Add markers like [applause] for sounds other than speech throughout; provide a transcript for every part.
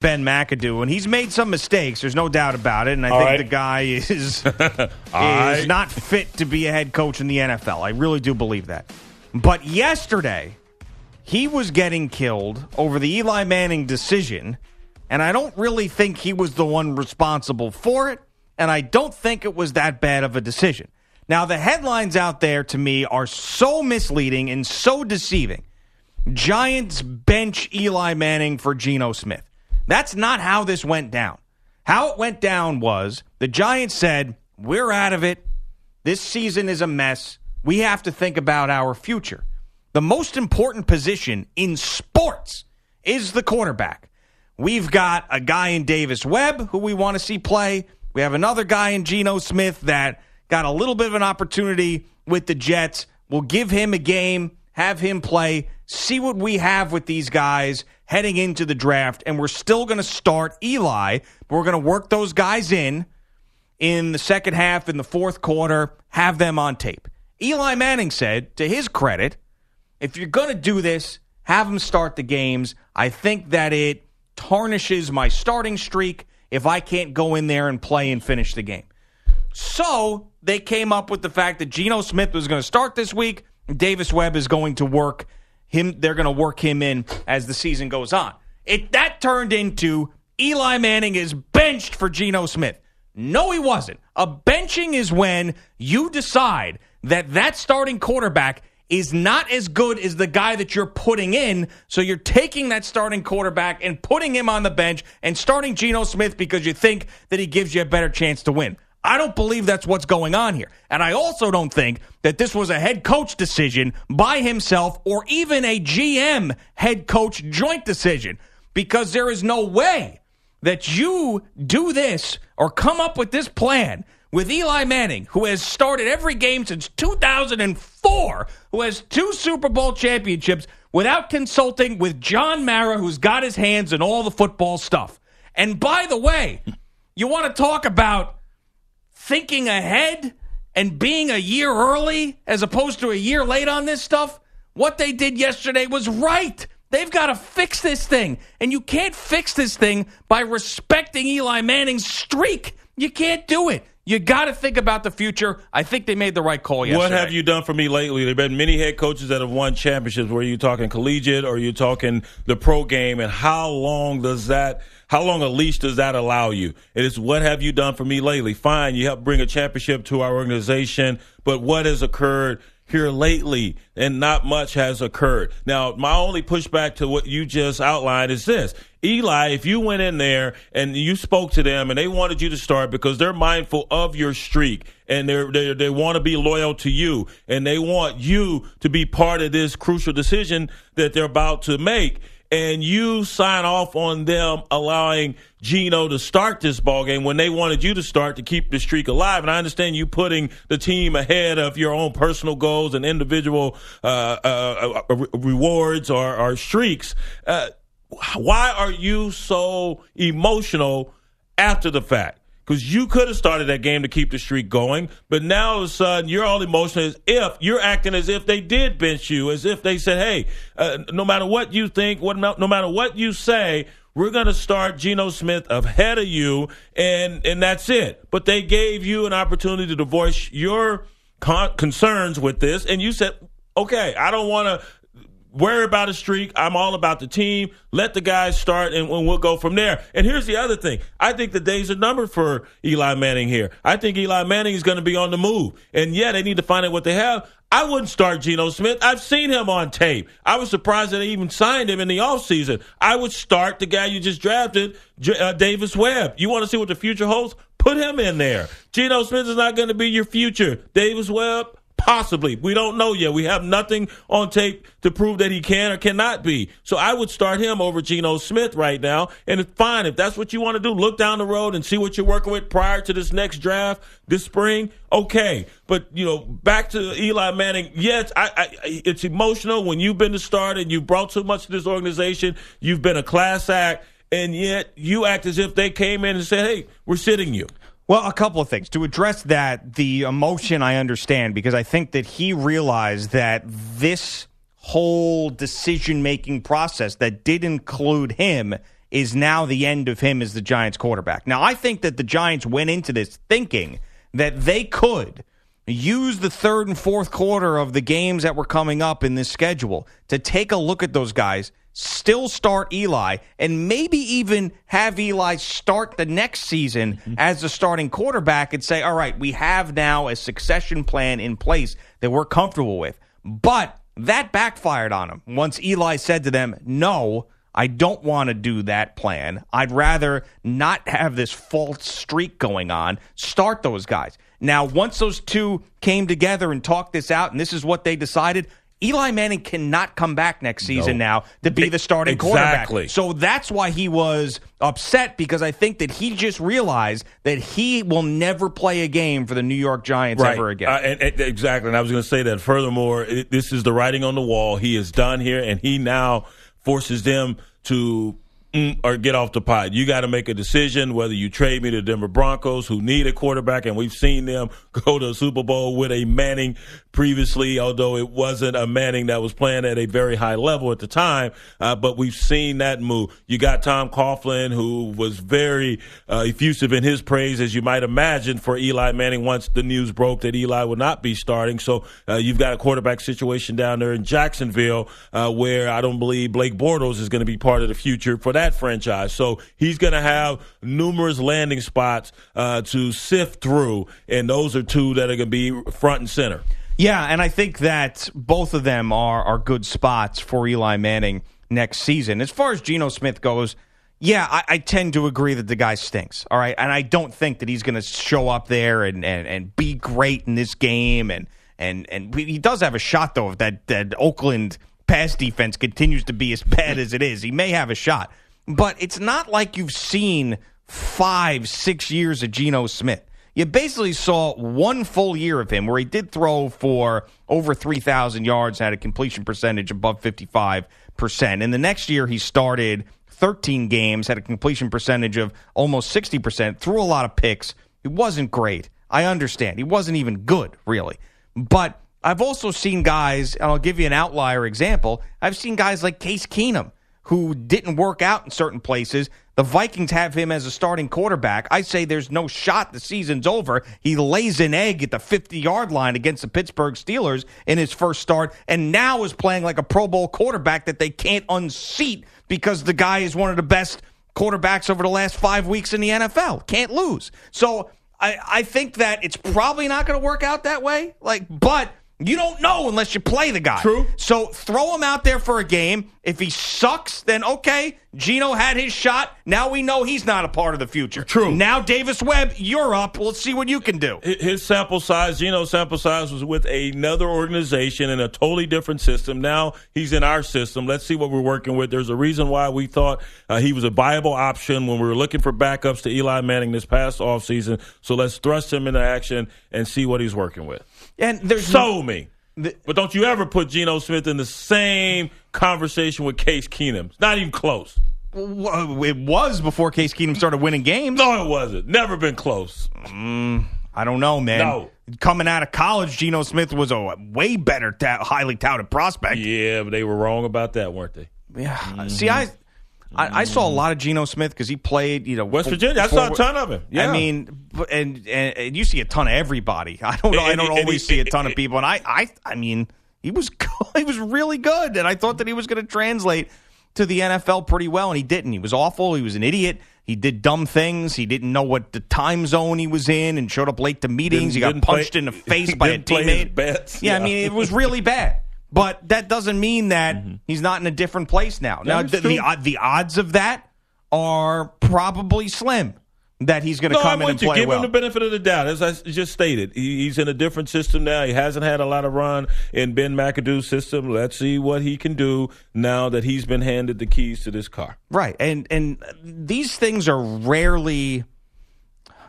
Ben McAdoo, and he's made some mistakes. There's no doubt about it. And I All think right. the guy is [laughs] is right. not fit to be a head coach in the NFL. I really do believe that. But yesterday, he was getting killed over the Eli Manning decision, and I don't really think he was the one responsible for it. And I don't think it was that bad of a decision. Now, the headlines out there to me are so misleading and so deceiving. Giants bench Eli Manning for Geno Smith. That's not how this went down. How it went down was the Giants said, We're out of it. This season is a mess. We have to think about our future. The most important position in sports is the quarterback. We've got a guy in Davis Webb who we want to see play. We have another guy in Geno Smith that got a little bit of an opportunity with the Jets. We'll give him a game, have him play, see what we have with these guys heading into the draft. And we're still going to start Eli, but we're going to work those guys in in the second half, in the fourth quarter, have them on tape. Eli Manning said, to his credit, if you're going to do this, have them start the games. I think that it tarnishes my starting streak if I can't go in there and play and finish the game. So they came up with the fact that Geno Smith was going to start this week. And Davis Webb is going to work him. They're going to work him in as the season goes on. It that turned into Eli Manning is benched for Geno Smith. No, he wasn't. A benching is when you decide that that starting quarterback is not as good as the guy that you're putting in. So you're taking that starting quarterback and putting him on the bench and starting Geno Smith because you think that he gives you a better chance to win. I don't believe that's what's going on here. And I also don't think that this was a head coach decision by himself or even a GM head coach joint decision because there is no way that you do this or come up with this plan with Eli Manning, who has started every game since 2004, who has two Super Bowl championships, without consulting with John Mara, who's got his hands in all the football stuff. And by the way, you want to talk about thinking ahead and being a year early as opposed to a year late on this stuff? What they did yesterday was right. They've got to fix this thing. And you can't fix this thing by respecting Eli Manning's streak. You can't do it. You got to think about the future. I think they made the right call yesterday. What have you done for me lately? There have been many head coaches that have won championships. Were you talking collegiate or are you talking the pro game? And how long does that, how long a leash does that allow you? It is what have you done for me lately? Fine, you helped bring a championship to our organization, but what has occurred here lately? And not much has occurred. Now, my only pushback to what you just outlined is this. Eli, if you went in there and you spoke to them and they wanted you to start because they're mindful of your streak and they're, they they want to be loyal to you and they want you to be part of this crucial decision that they're about to make and you sign off on them allowing Geno to start this ball game when they wanted you to start to keep the streak alive. And I understand you putting the team ahead of your own personal goals and individual uh, uh, uh, rewards or, or streaks. Uh, why are you so emotional after the fact? Because you could have started that game to keep the streak going, but now all of a sudden you're all emotional as if you're acting as if they did bench you, as if they said, "Hey, uh, no matter what you think, what no matter what you say, we're going to start Geno Smith ahead of you, and and that's it." But they gave you an opportunity to voice your con- concerns with this, and you said, "Okay, I don't want to." Worry about a streak. I'm all about the team. Let the guys start, and, we'll go from there. And here's the other thing: I think the days are numbered for Eli Manning here. I think Eli Manning is going to be on the move, and yeah, they need to find out what they have. I wouldn't start Geno Smith. I've seen him on tape. I was surprised that they even signed him in the offseason. I would start the guy you just drafted, uh, Davis Webb. You want to see what the future holds? Put him in there. Geno Smith is not going to be your future. Davis Webb, Possibly. We don't know yet. We have nothing on tape to prove that he can or cannot be. So I would start him over Geno Smith right now. And it's fine. If that's what you want to do, look down the road and see what you're working with prior to this next draft this spring. Okay. But, you know, back to Eli Manning. Yes, I, I, it's emotional when you've been the starter and you've brought so much to this organization. You've been a class act. And yet you act as if they came in and said, hey, we're sitting you. Well, a couple of things. To address that, the emotion I understand because I think that he realized that this whole decision making process that did include him is now the end of him as the Giants quarterback. Now, I think that the Giants went into this thinking that they could use the third and fourth quarter of the games that were coming up in this schedule to take a look at those guys still start Eli, and maybe even have Eli start the next season mm-hmm. as the starting quarterback and say, all right, we have now a succession plan in place that we're comfortable with. But that backfired on him once Eli said to them, no. I don't want to do that plan. I'd rather not have this false streak going on. Start those guys. Now, once those two came together and talked this out, and this is what they decided, Eli Manning cannot come back next season no. now to be the starting exactly. quarterback. So that's why he was upset because I think that he just realized that he will never play a game for the New York Giants right. ever again. Uh, and, and, exactly. And I was going to say that furthermore, it, this is the writing on the wall. He is done here, and he now forces them to Mm, or get off the pot. You got to make a decision whether you trade me to Denver Broncos, who need a quarterback, and we've seen them [laughs] go to a Super Bowl with a Manning previously, although it wasn't a Manning that was playing at a very high level at the time. Uh, but we've seen that move. You got Tom Coughlin, who was very uh, effusive in his praise, as you might imagine, for Eli Manning once the news broke that Eli would not be starting. So uh, you've got a quarterback situation down there in Jacksonville uh, where I don't believe Blake Bortles is going to be part of the future for that franchise. So he's going to have numerous landing spots uh, to sift through, and those are two that are going to be front and center. Yeah, and I think that both of them are are good spots for Eli Manning next season. As far as Geno Smith goes, yeah, I, I, tend to agree that the guy stinks. All right, and I don't think that he's going to show up there and, and, and be great in this game. And and and he does have a shot though. If that that Oakland pass defense continues to be as bad as it is, he may have a shot but it's not like you've seen five, six years of Geno Smith. You basically saw one full year of him where he did throw for over 3,000 yards, had a completion percentage above 55%. And the next year, he started 13 games, had a completion percentage of almost 60%, threw a lot of picks. It wasn't great. I understand. He wasn't even good, really. But I've also seen guys, and I'll give you an outlier example. I've seen guys like Case Keenum who didn't work out in certain places. The Vikings have him as a starting quarterback. I say there's no shot the season's over. He lays an egg at the 50 yard line against the Pittsburgh Steelers in his first start, and now is playing like a Pro Bowl quarterback that they can't unseat because the guy is one of the best quarterbacks over the last five weeks in the NFL. Can't lose. So I, I think that it's probably not going to work out that way. Like, but you don't know unless you play the guy. True. So throw him out there for a game. If he sucks, then okay, Geno had his shot. Now we know he's not a part of the future. True. Now Davis Webb, you're up. Let's see what you can do. His sample size, Geno's sample size was with another organization in a totally different system. Now he's in our system. Let's see what we're working with. There's a reason why we thought uh, he was a viable option when we were looking for backups to Eli Manning this past offseason. So let's thrust him into action and see what he's working with. And there's so me. The, but don't you ever put Geno Smith in the same conversation with Case Keenum. It's not even close. It was before Case Keenum started winning games. No, it wasn't. Never been close. Mm, I don't know, man. No. Coming out of college, Geno Smith was a way better, ta- highly touted prospect. Yeah, but they were wrong about that, weren't they? Yeah. Mm-hmm. See, I I, I, saw a lot of Geno Smith because he played, you know, West Virginia. I saw a ton of him. Yeah. I mean, and, and, and you see a ton of everybody. [laughs] I don't. I don't [laughs] always see a ton of people. And I, I, I mean, he was [laughs] he was really good, and I thought that he was going to translate to the NFL pretty well, and he didn't. He was awful. He was an idiot. He did dumb things. He didn't know what the time zone he was in, and showed up late to meetings. Didn't, he got punched play, in the face by a teammate. Yeah, yeah, I mean, it was really bad. But that doesn't mean that mm-hmm. he's not in a different place now. now, the, the, the odds of that are probably slim. that he's going to No, come I'm in and you. play Give well. him the benefit of the doubt. As I just stated, he, he's in a different system now. He hasn't had a lot of run in Ben McAdoo's system. Let's see what he can do now that he's been handed the keys to this car. Right. And and these things are rarely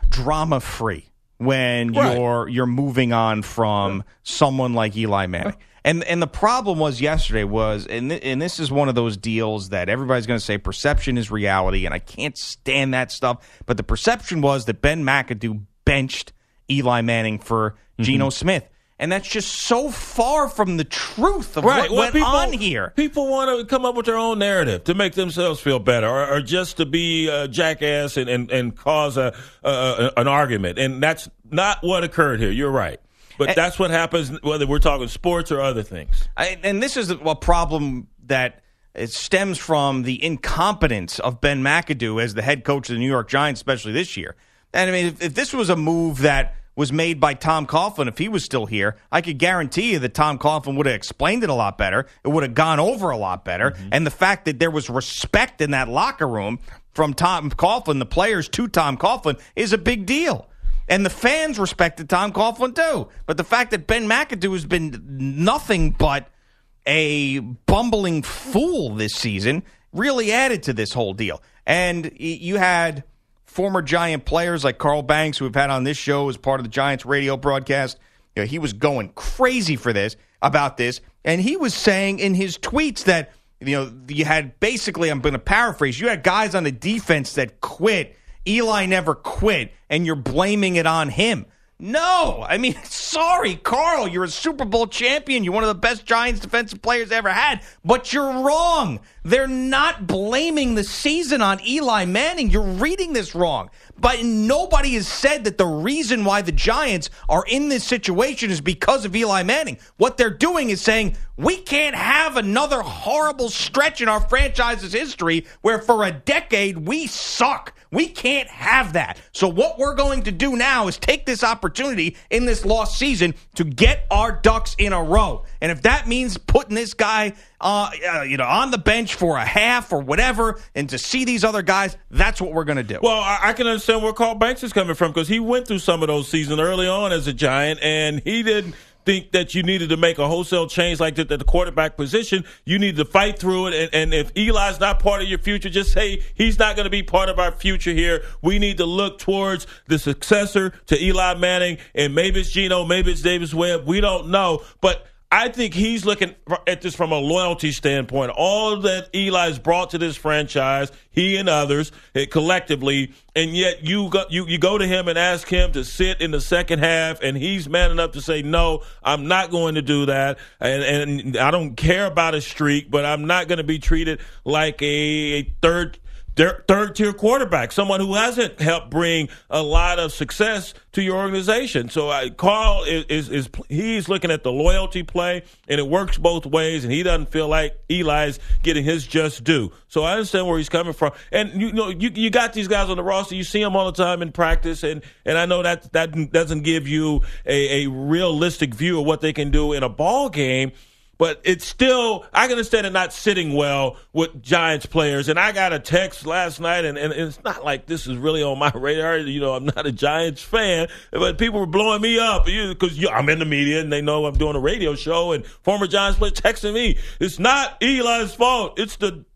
drama free when Right. you're you're moving on from someone like Eli Manning. And and the problem was yesterday was and th- and this is one of those deals that everybody's going to say perception is reality and I can't stand that stuff, but the perception was that Ben McAdoo benched Eli Manning for mm-hmm. Geno Smith. And that's just so far from the truth of what Well, went on here. People want to come up with their own narrative to make themselves feel better, or, or just to be a jackass and and, and cause a, a an argument. And that's not what occurred here. You're right, but eh, that's what happens whether we're talking sports or other things. I, and this is a problem that it stems from the incompetence of Ben McAdoo as the head coach of the New York Giants, especially this year. And I mean, if, if this was a move that was made by Tom Coughlin, if he was still here, I could guarantee you that Tom Coughlin would have explained it a lot better. It would have gone over a lot better. Mm-hmm. And the fact that there was respect in that locker room from Tom Coughlin, the players to Tom Coughlin, is a big deal. And the fans respected Tom Coughlin too. But the fact that Ben McAdoo has been nothing but a bumbling fool this season really added to this whole deal. And you had former Giant players like Carl Banks, who we've had on this show as part of the Giants radio broadcast. You know, he was going crazy for this about this, and he was saying in his tweets that you know you had basically I'm going to paraphrase you had guys on the defense that quit. Eli never quit, and you're blaming it on him. No, I mean, [laughs] sorry, Carl, you're a Super Bowl champion. You're one of the best Giants defensive players ever had, but you're wrong. They're not blaming the season on Eli Manning. You're reading this wrong. But nobody has said that the reason why the Giants are in this situation is because of Eli Manning. What they're doing is saying, we can't have another horrible stretch in our franchise's history where for a decade we suck. We can't have that. So what we're going to do now is take this opportunity in this lost season to get our ducks in a row. And if that means putting this guy uh, uh, you know, on the bench for a half or whatever, and to see these other guys, that's what we're going to do. Well, I, I can understand where Carl Banks is coming from because he went through some of those seasons early on as a Giant, and he didn't think that you needed to make a wholesale change like that at the quarterback position. You need to fight through it. And, and if Eli's not part of your future, just say he's not going to be part of our future here. We need to look towards the successor to Eli Manning, and maybe it's Geno, maybe it's Davis Webb. We don't know, but. I think he's looking at this from a loyalty standpoint. All that Eli's brought to this franchise, he and others eh, collectively, and yet you go, you you go to him and ask him to sit in the second half, and he's man enough to say, "No, I'm not going to do that," and and I don't care about a streak, but I'm not going to be treated like a, a third third tier quarterback, someone who hasn't helped bring a lot of success to your organization. So uh, Carl is, is, is he's looking at the loyalty play, and it works both ways. And he doesn't feel like Eli's getting his just due. So I understand where he's coming from. And you know, you you got these guys on the roster. You see them all the time in practice, and and I know that that doesn't give you a, a realistic view of what they can do in a ball game but it's still I can understand it not sitting well with Giants players. And I got a text last night, and, and it's not like this is really on my [laughs] radar. You know, I'm not a Giants fan, but people were blowing me up because I'm in the media and they know I'm doing a radio show. And former Giants players texting me, it's not Eli's fault. It's the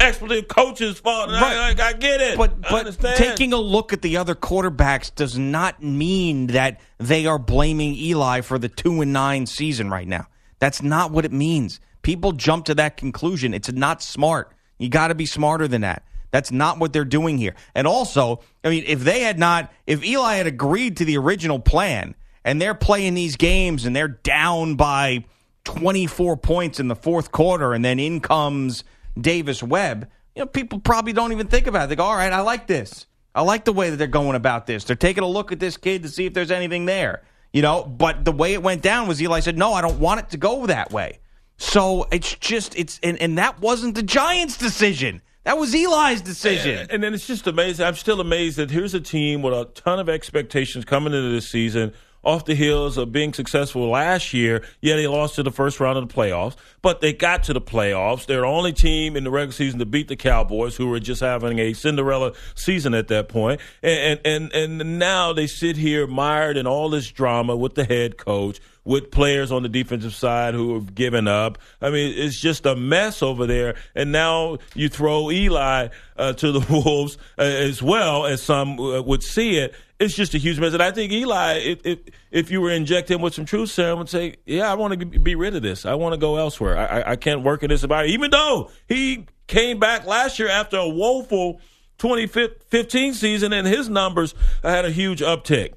expletive coach's fault. And Right. I, I, I get it. But but taking a look at the other quarterbacks does not mean that they are blaming Eli for the two and nine season right now. That's not what it means. People jump to that conclusion. It's not smart. You got to be smarter than that. That's not what they're doing here. And also, I mean, if they had not, if Eli had agreed to the original plan and they're playing these games and they're down by 24 points in the fourth quarter and then in comes Davis Webb, you know, people probably don't even think about it. They go, all right, I like this. I like the way that they're going about this. They're taking a look at this kid to see if there's anything there. You know, but the way it went down was Eli said, "No, I don't want it to go that way." So it's just it's and, and that wasn't the Giants' decision. That was Eli's decision. And, and then it's just amazing. I'm still amazed that here's a team with a ton of expectations coming into this season. Off the heels of being successful last year. Yeah, they lost to the first round of the playoffs, but they got to the playoffs. They're the only team in the regular season to beat the Cowboys, who were just having a Cinderella season at that point. And and and, and now they sit here mired in all this drama with the head coach with players on the defensive side who have given up. I mean, it's just a mess over there. And now you throw Eli uh, to the [laughs] Wolves uh, as well as some uh, would see it. It's just a huge mess. And I think Eli, if, if, if you were inject him with some truth serum, would say, yeah, I want to be rid of this. I want to go elsewhere. I, I can't work in this environment. Even though he came back last year after a woeful 2015 season and his numbers had a huge uptick.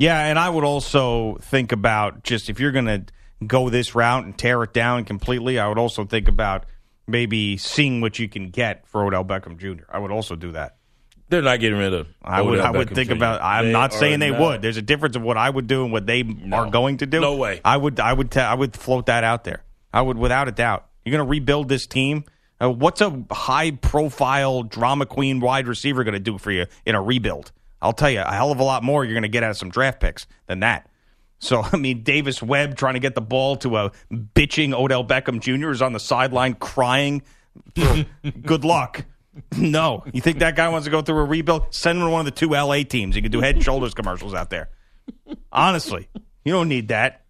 Yeah, and I would also think about just if you're going to go this route and tear it down completely, I would also think about maybe seeing what you can get for Odell Beckham Jr. I would also do that. They're not getting rid of. I would. I would think Jr. about. I'm they not saying they not. would. There's a difference of what I would do and what they no. are going to do. No way. I would. I would. T- I would float that out there. I would, without a doubt. You're going to rebuild this team. Uh, what's a high profile drama queen wide receiver going to do for you in a rebuild? I'll tell you, a hell of a lot more you're going to get out of some draft picks than that. So, [laughs] I mean, Davis Webb trying to get the ball to a bitching Odell Beckham Jr. is on the sideline crying. [laughs] Good luck. [clears throat] No. You think that guy wants to go through a rebuild? Send him to one of the two LA teams. You can do head and shoulders commercials out there. Honestly, you don't need that.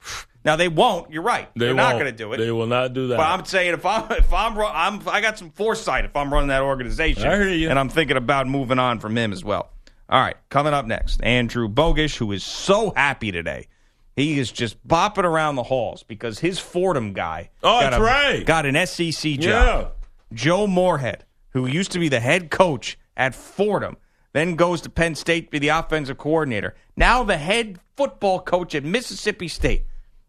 [sighs] Now they won't. You're right. They are not going to do it. They will not do that. But I'm saying if I'm if I'm I'm I got some foresight if I'm running that organization. I hear you. And I'm thinking about moving on from him as well. All right, coming up next, Andrew Bogusch, who is so happy today. He is just bopping around the halls because his Fordham guy oh, got, a, right. got an SEC job. Yeah. Joe Moorhead, who used to be the head coach at Fordham, then goes to Penn State to be the offensive coordinator. Now the head football coach at Mississippi State.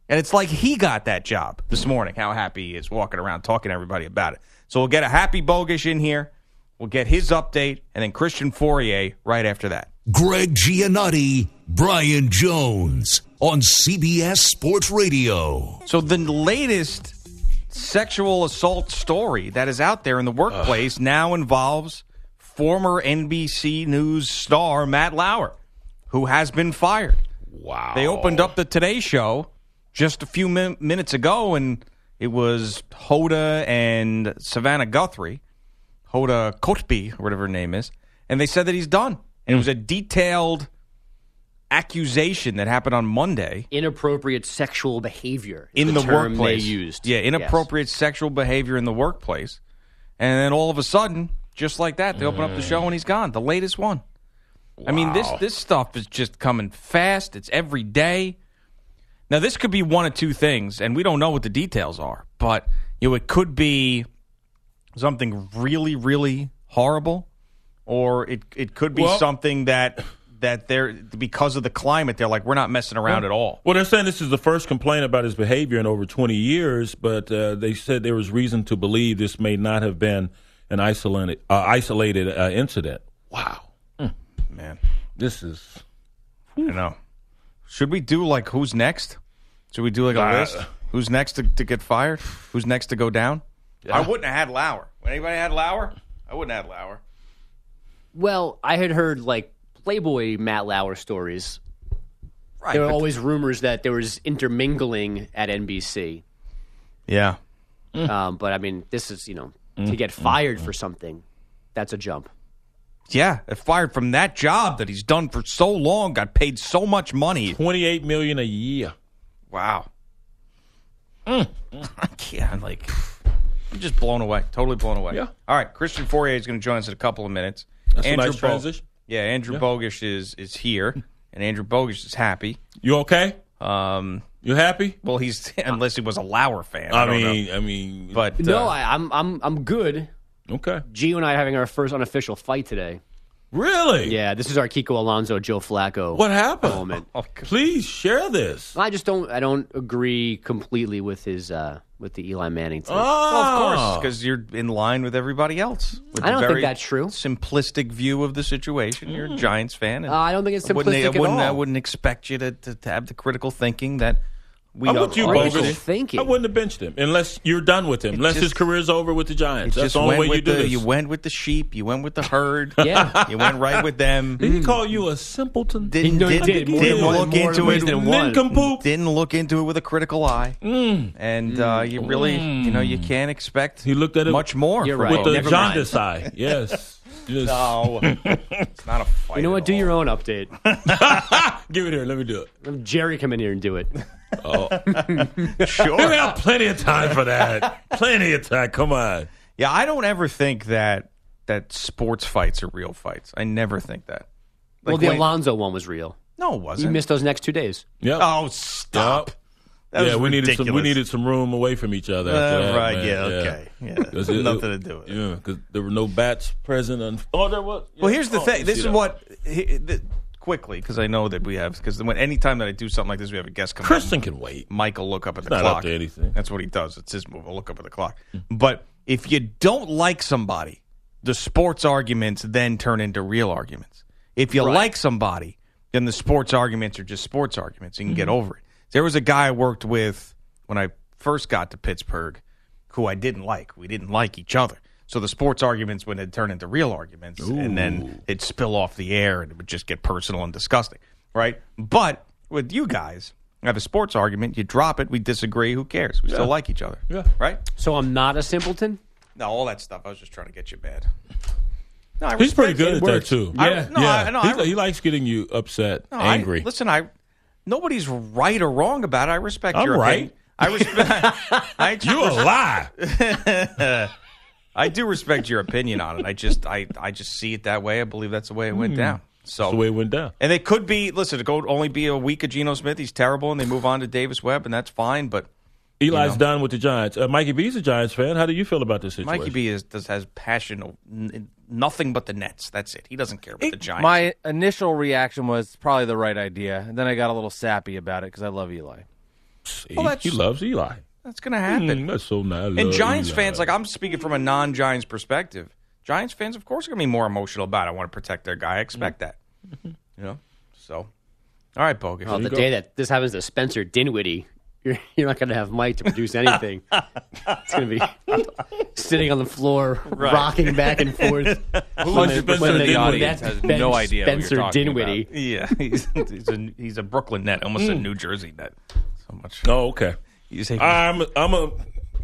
And it's like he got that job this morning, how happy he is walking around talking to everybody about it. So we'll get a happy bogus in here. We'll get his update, and then Christian Fauria right after that. Greg Giannotti, Brian Jones on CBS Sports Radio. So the latest sexual assault story that is out there in the workplace Ugh. now involves former NBC News star Matt Lauer, who has been fired. Wow. They opened up the Today Show just a few min- minutes ago, and it was Hoda and Savannah Guthrie Hoda Kotb, or whatever her name is, and they said that he's done. And it hmm. was a detailed accusation that happened on Monday. Inappropriate sexual behavior in the, the workplace. They used, yeah, inappropriate yes. sexual behavior in the workplace, and then all of a sudden, just like that, they open up the show and he's gone. The latest one. Wow. I mean, this this stuff is just coming fast. It's every day. Now, this could be one of two things, and we don't know what the details are, but you know, it could be something really, really horrible, or it it could be well, something that that they're because of the climate they're like we're not messing around well, at all. Well, they're saying this is the first complaint about his behavior in over 20 years, but uh, they said there was reason to believe this may not have been an isolated uh, isolated uh, incident. Wow, mm. man, this is I know. Should we do like who's next? Should we do like a uh, list? Who's next to, to get fired? Who's next to go down? Yeah. I wouldn't have had Lauer. Anybody had Lauer? I wouldn't have had Lauer. Well, I had heard like Playboy Matt Lauer stories. Right, there were always rumors that there was intermingling at NBC. Yeah. Um, but I mean, this is you know to get fired for something, that's a jump. Yeah, fired from that job that he's done for so long, got paid so much money, twenty eight million a year. Wow. Mm. [laughs] I can't like. I'm just blown away. Totally blown away. Yeah. All right. Christian Fauria is going to join us in a couple of minutes. That's Andrew a nice transition. yeah, Andrew yeah. Bogusch is is here, [laughs] and Andrew Bogusch is happy. You okay? Um, you happy? Well, he's [laughs] unless he was a Lauer fan. I, I mean, know. I mean, but no, uh, I, I'm I'm I'm good. Okay. Gio and I are having our first unofficial fight today. Really? Yeah, this is our Kiko Alonso, Joe Flacco. What happened? Moment. [laughs] Oh, Please share this. I just don't. I don't agree completely with his uh, with the Eli Manning thing. Oh. Well, of course, because you're in line with everybody else. With I don't think that's true. Simplistic view of the situation. You're a Giants fan. Uh, I don't think it's simplistic I wouldn't, I wouldn't, at all. I wouldn't expect you to, to, to have the critical thinking that We I'm with you, What are Bogus. thinking? I wouldn't have benched him unless you're done with him. Unless his career's over with the Giants. That's the only way you do the, this. You went with the sheep. You went with the herd. [laughs] Yeah. you went right with them. Did he call you a simpleton? Didn't, he didn't, did. More didn't than look more into it. Nincompoop. Didn't look into it with a critical eye. Mm. And uh, mm. you really, you know, you mm. can't expect He looked at it much more. You're right. with the Never mind. jaundice eye. [laughs] Yes. Just No, it's not a fight. You know what? at Do your own update. [laughs] give it here. Let me do it. Have Jerry come in here and do it. We [laughs] Sure. have plenty of time for that. plenty of time. Come on. Yeah, I don't ever think that that sports fights are real fights. I never think that. well, the when- Alonso one was real. no, it wasn't. You missed those next two days. Yep. Oh, stop. That yeah, was we needed some. We needed some room away from each other. After Uh, that, right, man. yeah, okay. Yeah, Because it- nothing to do with it. Yeah, because there were no bats present. On, oh, there was. Well, here's the Oh, thing. This is that. what he- the- quickly because I know that we have because when any time that I do something like this, we have a guest come. Christian can wait. Michael look up at the not clock. up to anything. That's what he does. It's his move. He'll look up at the clock. But if you don't like somebody, the sports arguments then turn into real arguments. If you like somebody, then the sports arguments are just sports arguments. You can get mm-hmm. over it. There was a guy I worked with when I first got to Pittsburgh who I didn't like. We didn't like each other. So the sports arguments would then turn into real arguments, and then it'd spill off the air, and it would just get personal and disgusting, right? But with you guys, I have a sports argument. You drop it. We disagree. Who cares? We still like each other. Yeah. Right? So I'm not a simpleton. No, all that stuff. I was just trying to get you bad. No, I He's pretty good it. at that Works. too. I- no, I, no, I- he likes getting you upset, no, I- angry. listen, I nobody's right or wrong about it. I respect I'm your right. opinion. I respect. [laughs] I, you a lie. [laughs] [laughs] I do respect your opinion on it. I just, I, I just see it that way. I believe that's the way it went down. So That's the way it went down. And they could be, listen, it could only be a week of Geno Smith. He's terrible, and they move on to Davis Webb, and that's fine. But Eli's know. done with the Giants. Uh, Mikey B's a Giants fan. How do you feel about this situation? Mikey B is, does, has passion, n- nothing but the Nets. That's it. He doesn't care about the Giants. My initial reaction was probably the right idea, and then I got a little sappy about it because I love Eli. See, Well, he loves Eli. That's going to happen. Mm, that's so nice. And Giants fans, like I'm speaking from a non-Giants perspective. Giants fans, of course, are going to be more emotional about it. I want to protect their guy. I expect that. You know? So, all right, Bogus. Well, the go. day that this happens to Spencer Dinwiddie, [laughs] you're, you're not going to have Mike to produce anything. [laughs] it's going to be sitting on the floor, rocking back and forth. Hundred percent of the audience has bench no idea what you're Spencer talking Dinwiddie. yeah, he's, he's, a, he's a Brooklyn net, almost a New Jersey net. So much. Oh, okay. You say, I'm I'm a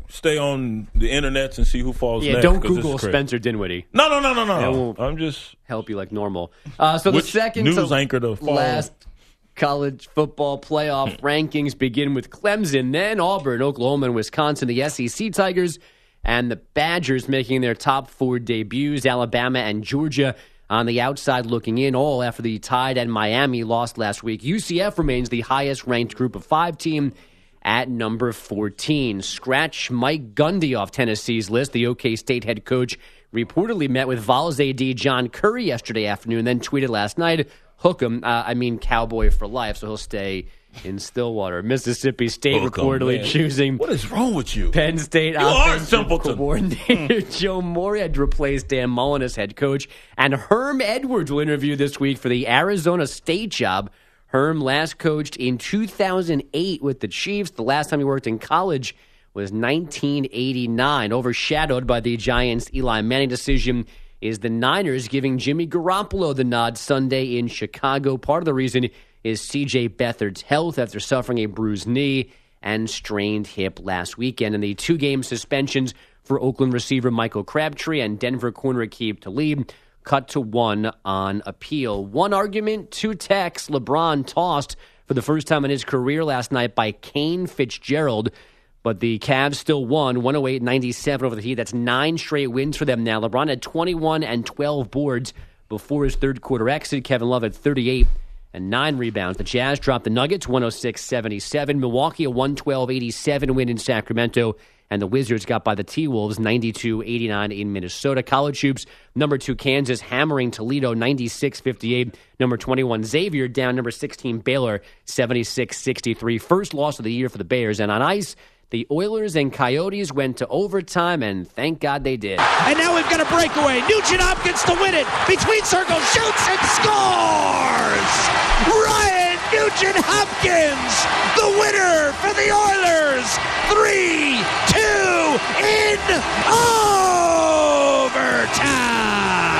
stay on the internet and see who falls Yeah, next. Don't Google. Spencer Dinwiddie. No, no, no, no, It no. won't- I'm just Help you like normal. Uh, so the Which second news to anchor to follow? last college football playoff [laughs] rankings begin with Clemson, then Auburn, Oklahoma, and Wisconsin. The SEC Tigers and the Badgers making their top four debuts. Alabama and Georgia on the outside looking in, all after the Tide and Miami lost last week. UCF remains the highest ranked group of five team at number 14. Scratch Mike Gundy off Tennessee's list. The OK State head coach reportedly met with Vols AD John Currie yesterday afternoon, then tweeted last night, hook him, uh, I mean cowboy for life, so he'll stay in Stillwater. Mississippi State reportedly man. choosing what is wrong with you? Penn State You offensive coordinator Joe Moorhead replaced Dan Mullen as head coach, and Herm Edwards will interview this week for the Arizona State job. Herm last coached in 2008 with the Chiefs. The last time he worked in college was 1989. Overshadowed by the Giants' Eli Manning decision is the Niners giving Jimmy Garoppolo the nod Sunday in Chicago. Part of the reason is C.J. Beathard's health after suffering a bruised knee and strained hip last weekend. And the two game suspensions for Oakland receiver Michael Crabtree and Denver corner Aqib Talib cut to one on appeal. One argument, two texts. LeBron tossed for the first time in his career last night by Kane Fitzgerald. But the Cavs still won 108 97 over the Heat. That's nine straight wins for them now. LeBron had 21 and 12 boards before his third quarter exit. Kevin Love had 38 and nine rebounds. The Jazz dropped the Nuggets 106 77. Milwaukee a 112 87 win in Sacramento. And the Wizards got by the T Wolves 92 89 in Minnesota. College hoops, number two Kansas hammering Toledo 96 58. Number 21 Xavier down number 16 Baylor 76 63. First loss of the year for the Bears. And on ice, the Oilers and Coyotes went to overtime, and thank God they did. And now we've got a breakaway. Nugent Hopkins to win it. Between circles, shoots and scores! Ryan Nugent Hopkins, the winner for the Oilers. Three, two, in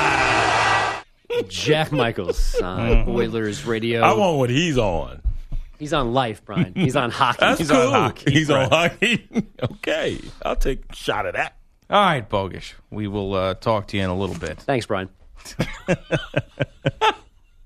overtime. Jack Michaels on Oilers radio. I want what he's on. He's on life, Brian. He's on hockey. [laughs] That's He's cool. on hockey, He's on hockey. [laughs] okay, I'll take a shot of that. All right, Bogusch. We will uh, talk to you in a little bit. Thanks, Brian. [laughs]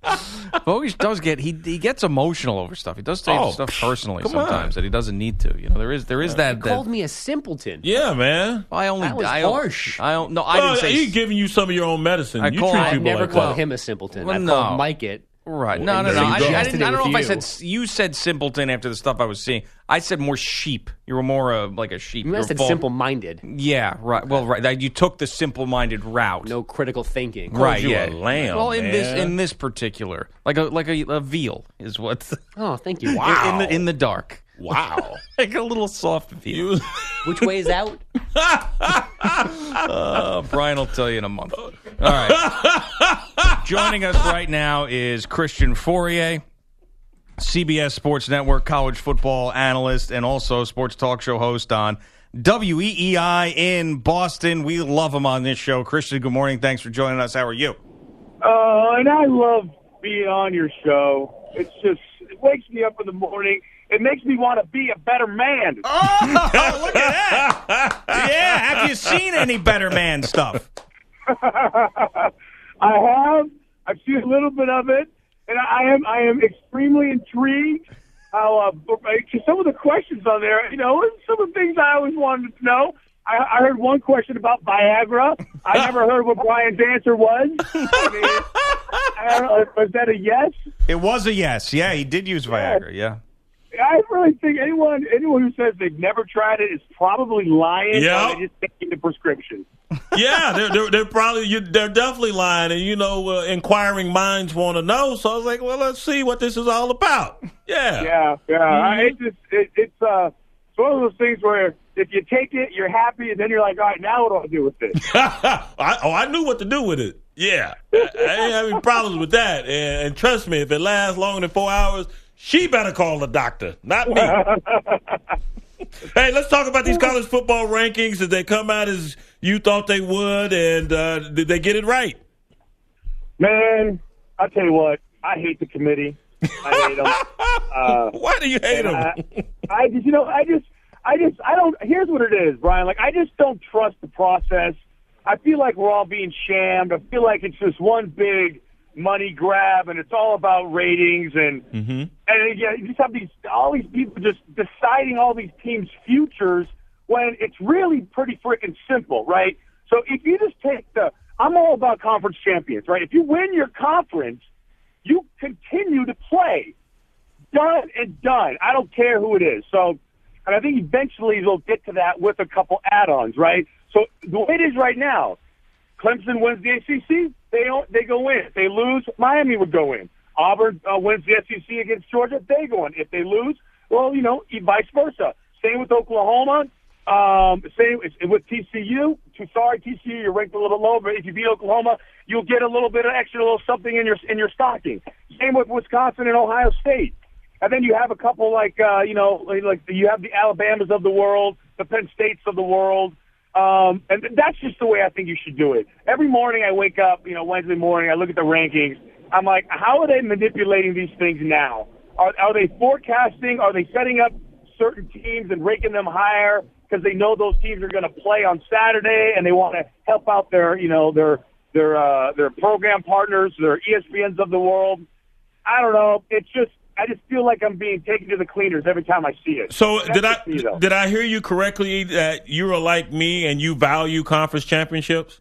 Bogusch does get he he gets emotional over stuff. He does take Oh, stuff personally sometimes on. that he doesn't need to. You know, there is there is that. that Called me a simpleton. Yeah, man. I only That was I don't- harsh. I don't. No, I Well, didn't say. he's giving you some of your own medicine. I you call- treat I've I've people never like called that. him a simpleton. Well, I've no. called Mike it. Right. No, no, no. then I, I, didn't, I don't know with if I said you said simpleton after the stuff I was seeing. I said more sheep. You were more uh, like a sheep. You You're said simple-minded. Yeah. Right. Well, right. that- You took the simple-minded route. No critical thinking. Right. you Yeah. a lamb, well, in this in this particular, like a like a, a veal is what. Oh, thank you. Wow. [laughs] in the in the dark, Wow. [laughs] like a little soft veal. You- [laughs] Which way is out? Uh, Brian will tell you in a month. All right. Joining us right now is Christian Fauria, CBS Sports Network college football analyst, and also sports talk show host on WEEI in Boston. We love him on this show. Christian, good morning. Thanks for joining us. How are you? Oh, and I love being on your show. It's just it wakes me up in the morning. It makes me want to be a better man. [laughs] Oh, look at that. Yeah. Have you seen any Better Man stuff? [laughs] I have. I've seen a little bit of it, and I am I am extremely intrigued. How uh, some of the questions on there, you know, some of the things I always wanted to know. I, I heard one question about Viagra. I [laughs] never heard what Brian's answer was. I mean, I don't know, was that a yes? It was a yes. Yeah, he did use Viagra. Yeah. I really think anyone anyone who says they've never tried it is probably lying. Yeah. They're just taking the prescription. [laughs] yeah, they're, they're, they're probably you, they're definitely lying, and you know, uh, inquiring minds want to know. So I was like, well, let's see what this is all about. Yeah, [laughs] Yeah, yeah. I, it's just it, it's uh it's one of those things where if you take it, you're happy, and then you're like, all right, now what do I do with this? [laughs] I, oh, I knew what to do with it. Yeah, I, I ain't having problems with that. And, and trust me, if it lasts longer than four hours, she better call the doctor, not me. [laughs] hey, let's talk about these college football rankings. Did they come out as you thought they would, and uh, did they get it right? Man, I tell you what, I hate the committee. I hate them. Uh, [laughs] Why do you hate them? I, I just, you know, I just, I just, I don't. Here's what it is, Brian. Like, I just don't trust the process. I feel like we're all being shammed. I feel like it's just one big money grab, and it's all about ratings and mm-hmm. and yeah, you just have these all these people just deciding all these teams' futures when it's really pretty freaking simple, right? So if you just take the, I'm all about conference champions, right? If you win your conference, you continue to play. Done and done. I don't care who it is. So, and I think eventually they'll get to that with a couple add-ons, right? So the way it is right now, Clemson wins the ACC, they don't, they go in. If they lose, Miami would go in. Auburn uh, wins the SEC against Georgia, they go in. If they lose, well, you know, vice versa. Same with Oklahoma. Um, same with TCU. Too sorry, TCU, you're ranked a little low, but if you beat Oklahoma, you'll get a little bit of extra little something in your in your stocking. Same with Wisconsin and Ohio State. And then you have a couple like uh, you know, like you have the Alabamas of the world, the Penn States of the world. Um, and that's just the way I think you should do it. Every morning I wake up, you know, Wednesday morning, I look at the rankings. I'm like, how are they manipulating these things now? Are, are they forecasting? Are they setting up certain teams and ranking them higher because they know those teams are going to play on Saturday and they want to help out their, you know, their their uh, their program partners, their ESPNs of the world? I don't know. It's just I just feel like I'm being taken to the cleaners every time I see it. So That's did I me, did I hear you correctly that you are like me and you value conference championships?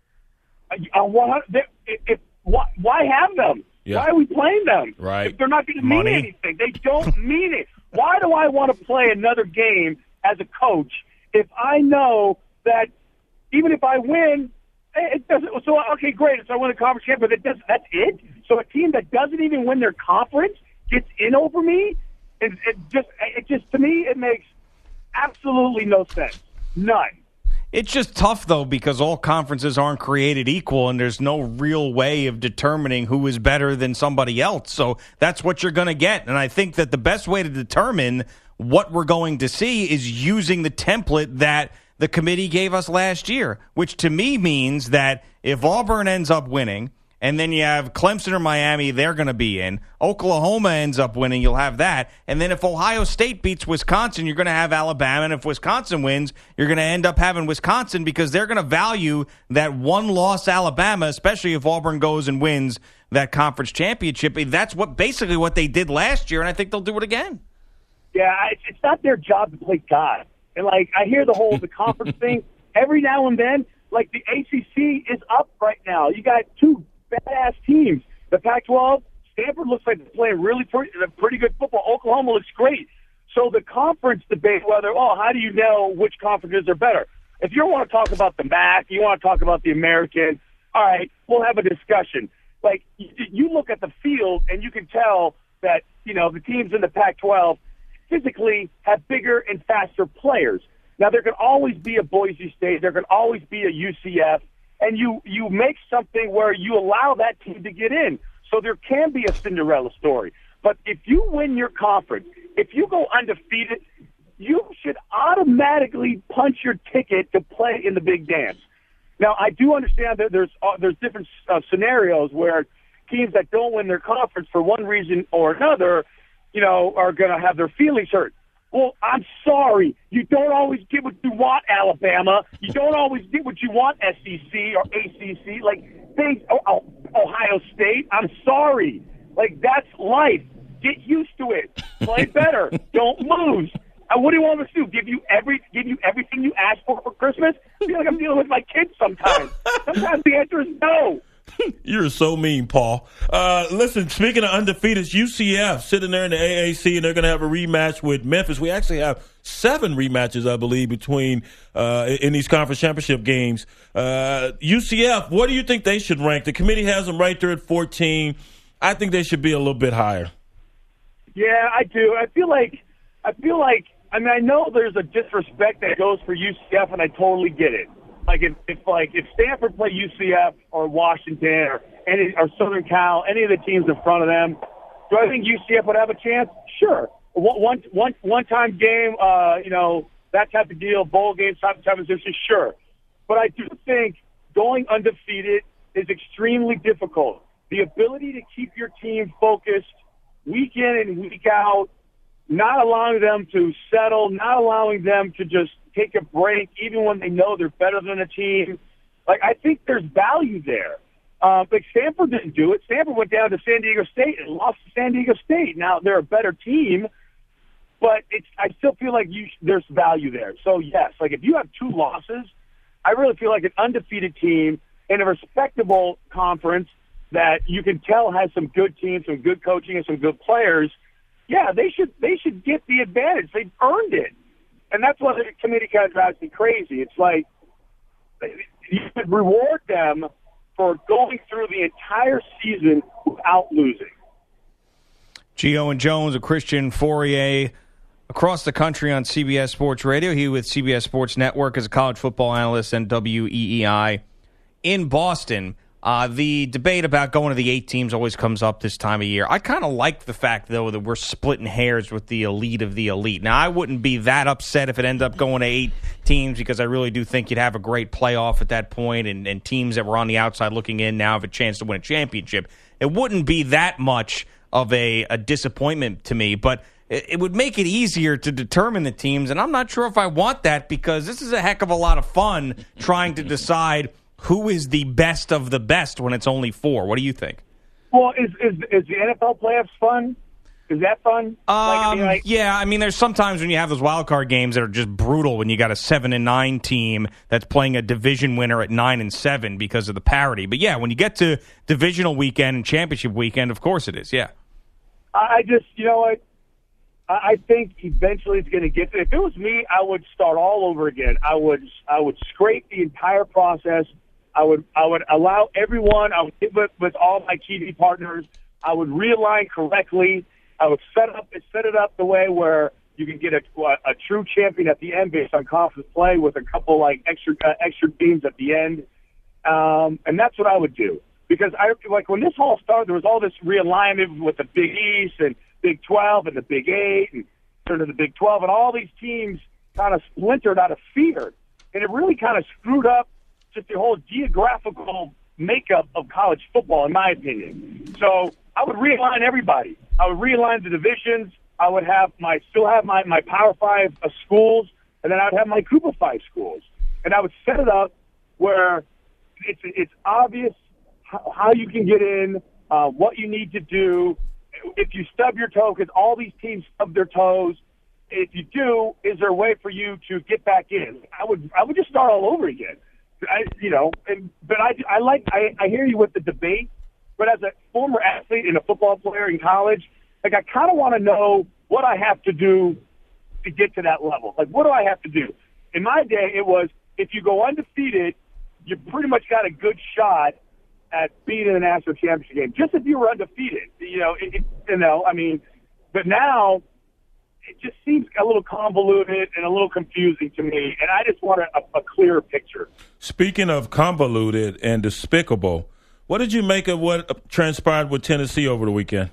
Uh, why, if, if, why, why have them? Yeah. Why are we playing them? Right. If they're not going to mean anything, they don't [laughs] mean it. Why do I want to play another game as a coach if I know that even if I win, eh, it doesn't. So okay, great. So I win the conference championship, but it does, that's it. So a team that doesn't even win their conference gets in over me. It, it just, it just to me, it makes absolutely no sense. None. It's just tough though because all conferences aren't created equal and there's no real way of determining who is better than somebody else. So that's what you're going to get. And I think that the best way to determine what we're going to see is using the template that the committee gave us last year, which to me means that if Auburn ends up winning, and then you have Clemson or Miami, they're going to be in. Oklahoma ends up winning, you'll have that. And then if Ohio State beats Wisconsin, you're going to have Alabama. And if Wisconsin wins, you're going to end up having Wisconsin because they're going to value that one loss Alabama, especially if Auburn goes and wins that conference championship. That's what basically what they did last year, and I think they'll do it again. Yeah, it's, it's not their job to play God. And like I hear the whole the conference [laughs] thing every now and then. Like the ACC is up right now. You got two badass teams. The Pac-12, Stanford looks like they're playing really pretty, uh, pretty good football. Oklahoma looks great. So the conference debate, whether oh, how do you know which conferences are better? If you want to talk about the MAC, you want to talk about the American. All right, we'll have a discussion. Like you look at the field and you can tell that you know the teams in the Pac-12 physically have bigger and faster players. Now there can always be a Boise State, there can always be a UCF, and you you make something where you allow that team to get in. So there can be a Cinderella story. But if you win your conference, if you go undefeated, you should automatically punch your ticket to play in the big dance. Now, I do understand that there's uh, there's different uh, scenarios where teams that don't win their conference for one reason or another, you know, are going to have their feelings hurt. Well, I'm sorry. You don't always get what you want, Alabama. You don't always get what you want, SEC or ACC. Like, things, oh, oh, Ohio State. I'm sorry. Like, that's life. Get used to it. Play [laughs] better. don't lose. And what do you want me to do? Give you every, give you everything you asked for for Christmas? I feel like I'm dealing with my kids sometimes. Sometimes the answer is no. [laughs] You're so mean, Paul. Uh, listen, speaking of undefeated, UCF sitting there in the AAC, and they're going to have a rematch with Memphis. We actually have seven rematches, I believe, between uh, in these conference championship games. Uh, UCF, what do you think they should rank? The committee has them right there at 14. I think they should be a little bit higher. Yeah, I do. I feel like I feel like I mean I know there's a disrespect that goes for UCF, and I totally get it like if, if like if Stanford play UCF or Washington or any or Southern Cal, any of the teams in front of them, do I think UCF would have a chance? Sure. One one one time game, uh, you know, that type of deal, bowl game type type of position, sure. But I do think going undefeated is extremely difficult. The ability to keep your team focused week in and week out, not allowing them to settle, not allowing them to just take a break, even when they know they're better than a team. Like I think there's value there. Uh, but Stanford didn't do it. Stanford went down to San Diego State and lost to San Diego State. Now they're a better team, but it's I still feel like you there's value there. So yes, like if you have two losses, I really feel like an undefeated team in a respectable conference that you can tell has some good teams, some good coaching, and some good players. Yeah, they should they should get the advantage. They've earned it and that's what the committee kind of drives me crazy. It's like you should reward them for going through the entire season without losing. Gio and Jones, a Christian Fauria across the country on CBS Sports Radio. He with CBS Sports Network as a college football analyst and WEEI in Boston. Uh, the debate about going to the eight teams always comes up this time of year. I kind of like the fact, though, that we're splitting hairs with the elite of the elite. Now, I wouldn't be that upset if it ended up going to eight teams because I really do think you'd have a great playoff at that point, and, and teams that were on the outside looking in now have a chance to win a championship. It wouldn't be that much of a, a disappointment to me, but it, it would make it easier to determine the teams, and I'm not sure if I want that because this is a heck of a lot of fun trying to decide who is the best of the best when it's only four? What do you think? Well, is is, is the NFL playoffs fun? Is that fun? Um, like, I mean, like, yeah, I mean, there's sometimes when you have those wild card games that are just brutal when you got a seven and nine team that's playing a division winner at nine and seven because of the parity. But yeah, when you get to divisional weekend and championship weekend, of course it is. Yeah. I just, you know what? I think eventually it's going to get there. If it was me, I would start all over again. I would, I would scrape the entire process I would I would allow everyone. I would get with, with all my TV partners. I would realign correctly. I would set up set it up the way where You can get a, a true champion at the end based on conference play with a couple like extra uh, extra teams at the end, um, and that's what I would do because I like when this all started. There was all this realignment with the Big East and Big Twelve and the Big Eight and turned to the Big Twelve, and all these teams kind of splintered out of fear, and it really kind of screwed up just the whole geographical makeup of college football, in my opinion. So I would realign everybody. I would realign the divisions. I would have my still have my my Power Five uh, schools, and then I'd have my of Five schools, and I would set it up where it's it's obvious how, how you can get in, uh, what you need to do. If you stub your toe, because all these teams stub their toes. If you do, is there a way for you to get back in? I would I would just start all over again. I, you know, and, but I, I like, I, I hear you with the debate, but as a former athlete and a football player in college, like I kind of want to know what I have to do to get to that level. Like, what do I have to do? In my day, it was if you go undefeated, you pretty much got a good shot at being in the national championship game. Just if you were undefeated, you know, it, it, you know, I mean, but now it just seems a little convoluted and a little confusing to me, and I just want a, a clearer picture. Speaking of convoluted and despicable, what did you make of what transpired with Tennessee over the weekend?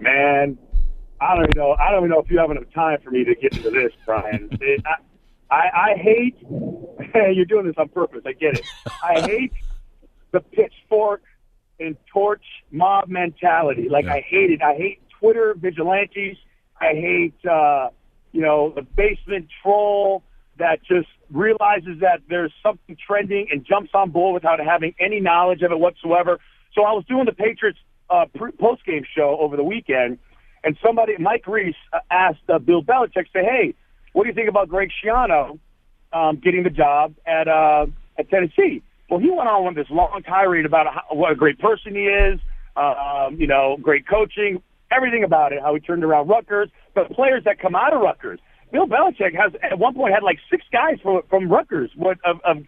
Man, I don't even know. I don't even know if you have enough time for me to get into this, Brian. [laughs] It, I, I, I hate. [laughs] You're doing this on purpose. I get it. I [laughs] hate the pitchfork and torch mob mentality. Like Yeah. I hate it. I hate Twitter vigilantes. I hate, uh, you know, the basement troll that just realizes that there's something trending and jumps on board without having any knowledge of it whatsoever. So I was doing the Patriots uh, post game show over the weekend, and somebody, Mike Reiss, uh, asked uh, Bill Belichick, say, "Hey, what do you think about Greg Schiano um, getting the job at uh, at Tennessee?" Well, he went on with this long tirade about how, what a great person he is, um, you know, great coaching, everything about it, how he turned around Rutgers, the players that come out of Rutgers. Bill Belichick has at one point had like six guys from from Rutgers what, of, of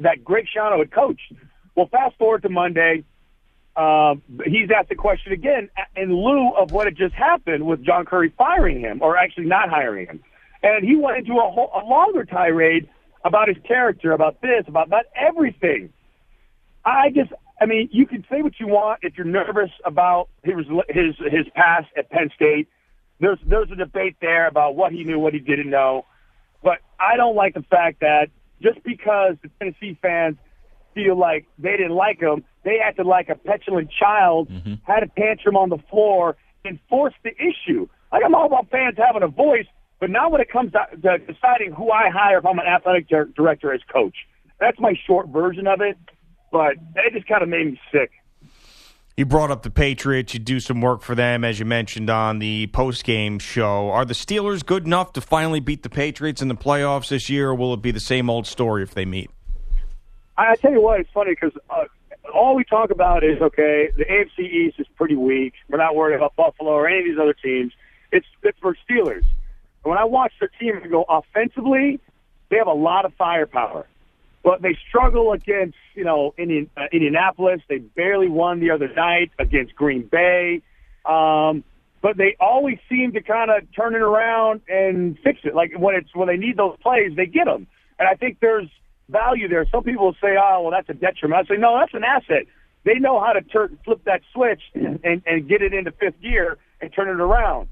that Greg Schiano had coached. Well, fast forward to Monday. Uh, he's asked the question again in lieu of what had just happened with John Currie firing him, or actually not hiring him. And he went into a, whole, a longer tirade about his character, about this, about that, everything. I just, I mean, you can say what you want if you're nervous about his his his past at Penn State. There's there's a debate there about what he knew, what he didn't know. But I don't like the fact that just because the Tennessee fans feel like they didn't like him, they acted like a petulant child, mm-hmm. had a tantrum on the floor, and forced the issue. Like I'm all about fans having a voice, but now when it comes to, to deciding who I hire if I'm an athletic director as coach, that's my short version of it. But it just kind of made me sick. You brought up the Patriots. You do some work for them, as you mentioned on the post game show. Are the Steelers good enough to finally beat the Patriots in the playoffs this year, or will it be the same old story if they meet? I, tell you what, it's funny because uh, all we talk about is okay. The AFC East is pretty weak. We're not worried about Buffalo or any of these other teams. It's Pittsburgh Steelers. And when I watch their team go offensively, they have a lot of firepower, but they struggle against you know Indian, uh, Indianapolis. They barely won the other night against Green Bay. Um, but they always seem to kind of turn it around and fix it. Like when it's when they need those plays, they get them. And I think there's value there. Some people say, "Oh, well, that's a detriment." I say, "No, that's an asset." They know how to turn, flip that switch and, and get it into fifth gear and turn it around.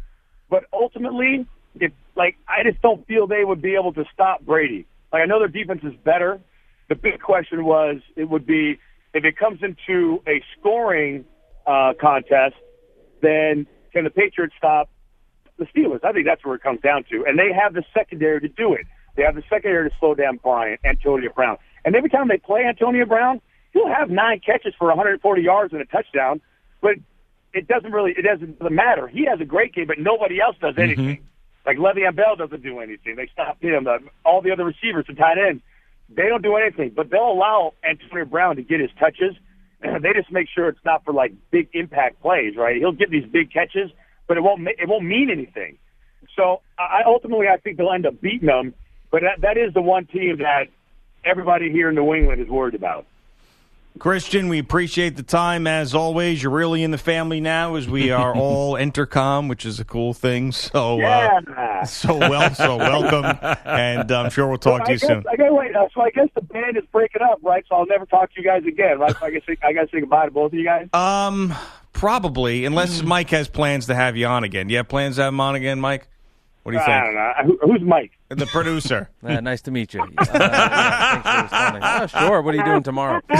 But ultimately, if like I just don't feel they would be able to stop Brady. Like I know their defense is better. The big question was it would be if it comes into a scoring uh, contest, then can the Patriots stop the Steelers? I think that's where it comes down to, and they have the secondary to do it. They have the secondary to slow down Bryant, Antonio Brown, and every time they play Antonio Brown, he'll have nine catches for 140 yards and a touchdown, but it doesn't really it doesn't matter. He has a great game, but nobody else does anything. Like Le'Veon Bell doesn't do anything. They stopped him. Uh, all the other receivers and tight ends, they don't do anything. But they'll allow Antonio Brown to get his touches. [clears throat] They just make sure it's not for like big impact plays, right? He'll get these big catches, but it won't it won't mean anything. So I ultimately I think they'll end up beating them. But that, that is the one team that everybody here in New England is worried about. Christian, we appreciate the time as always. You're really in the family now, as we are [laughs] all intercom, which is a cool thing. So, Yeah. uh, so well, so [laughs] welcome, and I'm sure we'll talk So to I you guess, soon. I gotta wait. Uh, so I guess the band is breaking up, right? So I'll never talk to you guys again, right? So I guess I gotta say goodbye to both of you guys. Um, probably, unless Mike has plans to have you on again. Do you have plans to have him on again, Mike? What do you I think? don't know. Who, who's Mike? The producer. [laughs] Uh, nice to meet you. Uh, yeah, thanks for. Oh, sure. What are you doing tomorrow? [laughs]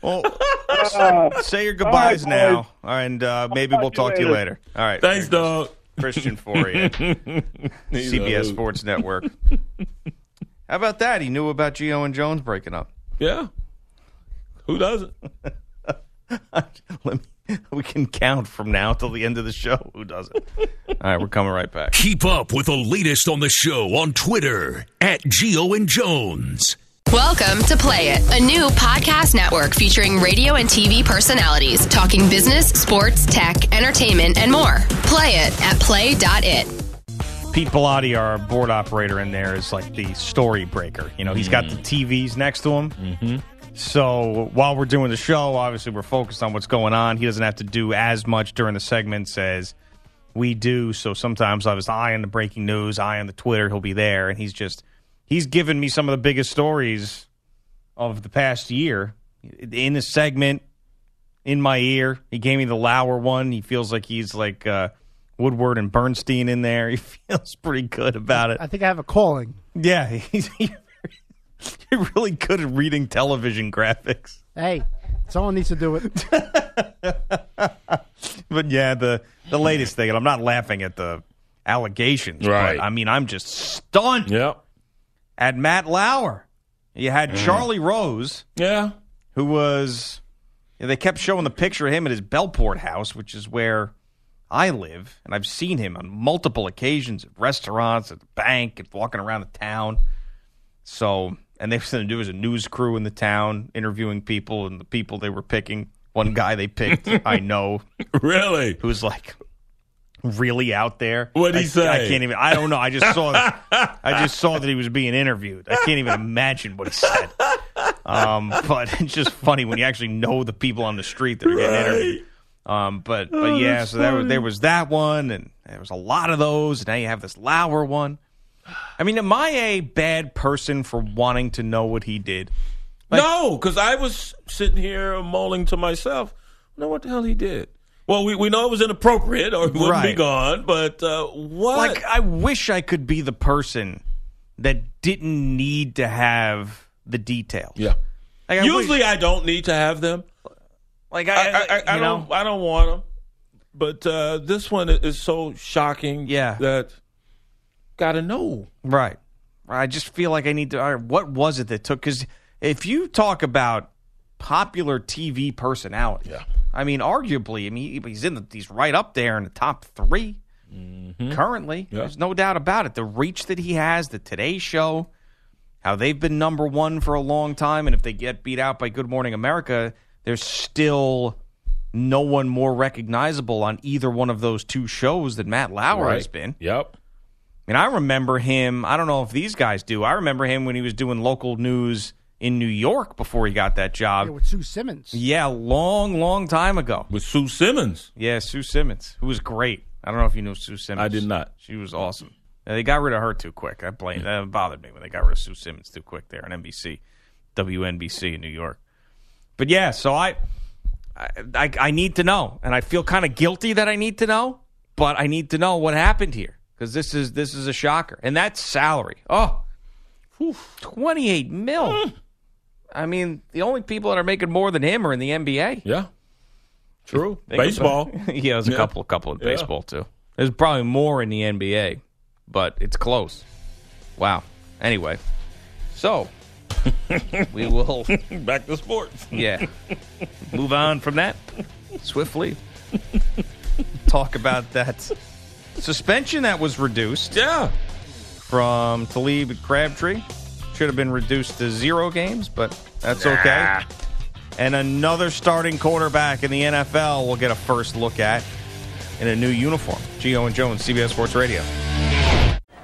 Well, Uh, say your goodbyes all right, now, and uh, maybe we'll talk talk to to you you later. later. All right. Thanks, dog. Christian Fauria, [laughs] He's CBS. Sports Network. How about that? He knew about Gio and Jones breaking up. Yeah. Who doesn't? Let me, [laughs] we can count from now till the end of the show. Who doesn't? All right, we're coming right back. Keep up with the latest on the show on Twitter at Gio and Jones. Welcome to Play It, a new podcast network featuring radio and TV personalities talking business, sports, tech, entertainment, and more. Play it at play.it. Pete Bellotti, our board operator in there, is like the story breaker. You know, he's got the TVs next to him. Mm-hmm. So while we're doing the show, obviously we're focused on what's going on. He doesn't have to do as much during the segments as we do. So sometimes I his eye on the breaking news, eye on the Twitter. He'll be there, and he's just he's given me some of the biggest stories of the past year in the segment in my ear. He gave me the Lauer one. He feels like he's like uh, Woodward and Bernstein in there. [laughs] He feels pretty good about it. I think I have a calling. Yeah, [laughs] he's [laughs] you're really good at reading television graphics. Hey, someone needs to do it. [laughs] But yeah, the the latest thing, and I'm not laughing at the allegations, Right. but I mean I'm just stunned Yep. at Matt Lauer. You had mm. Charlie Rose, Yeah. who was they kept showing the picture of him at his Bellport house, which is where I live, and I've seen him on multiple occasions at restaurants, at the bank, and walking around the town. So, and they said there was a news crew in the town interviewing people, and the people they were picking. One guy they picked, [laughs] I know, Really? who's like really out there. What'd he I- say? I can't even. I don't know. I just saw. That, I just saw that he was being interviewed. I can't even imagine what he said. Um, but it's just funny when you actually know the people on the street that are getting interviewed. Um, but but yeah, Oh, that's so there was, there was that one, and there was a lot of those. And now you have this Lauer one. I mean, am I a bad person for wanting to know what he did? no, because I was sitting here mulling to myself, know what the hell he did. Well, we, we know it was inappropriate or he wouldn't be gone, but uh, what? Like, I wish I could be the person that didn't need to have the details. yeah. Like, I Usually wish- I don't need to have them. like I, I, I, I, you know, don't I don't want them. But uh, this one is so shocking Yeah. that got to know. Right. I just feel like I need to. what was it that took? Because if you talk about popular TV personality, Yeah. I mean, arguably, I mean, he's in the, he's right up there in the top 3 currently. Mm-hmm. Yeah. There's no doubt about it. The reach that he has, the Today Show, how they've been number one for a long time, and if they get beat out by Good Morning America, there's still no one more recognizable on either one of those two shows than Matt Lauer has been. Yep. I mean, I remember him. I don't know if these guys do. I remember him when he was doing local news in New York before he got that Yeah, job. with Sue Simmons. Yeah, long, long time ago. With Sue Simmons. Yeah, Sue Simmons, who was great. I don't know if you know Sue Simmons. I did not. She was awesome. They got rid of her too quick. I blame that bothered me when they got rid of Sue Simmons too quick there on NBC, WNBC in New York. But yeah, so I, I, I, I need to know, and I feel kind of guilty that I need to know, but I need to know what happened here because this is this is a shocker, and that salary, oh, twenty eight mil. Mm. I mean, the only people that are making more than him are in the NBA. Yeah. True. [laughs] Baseball. [laughs] yeah, there's a Yeah. couple, a couple in Yeah. baseball too. There's probably more in the NBA, but it's close. Wow. Anyway, so [laughs] we will, Back to sports. yeah, move on from that swiftly. Talk about that suspension that was reduced Yeah. from Talib Crabtree. Should have been reduced to zero games, but that's okay. And another starting quarterback in the NFL will get a first look at in a new uniform. Gio and Jones, CBS Sports Radio.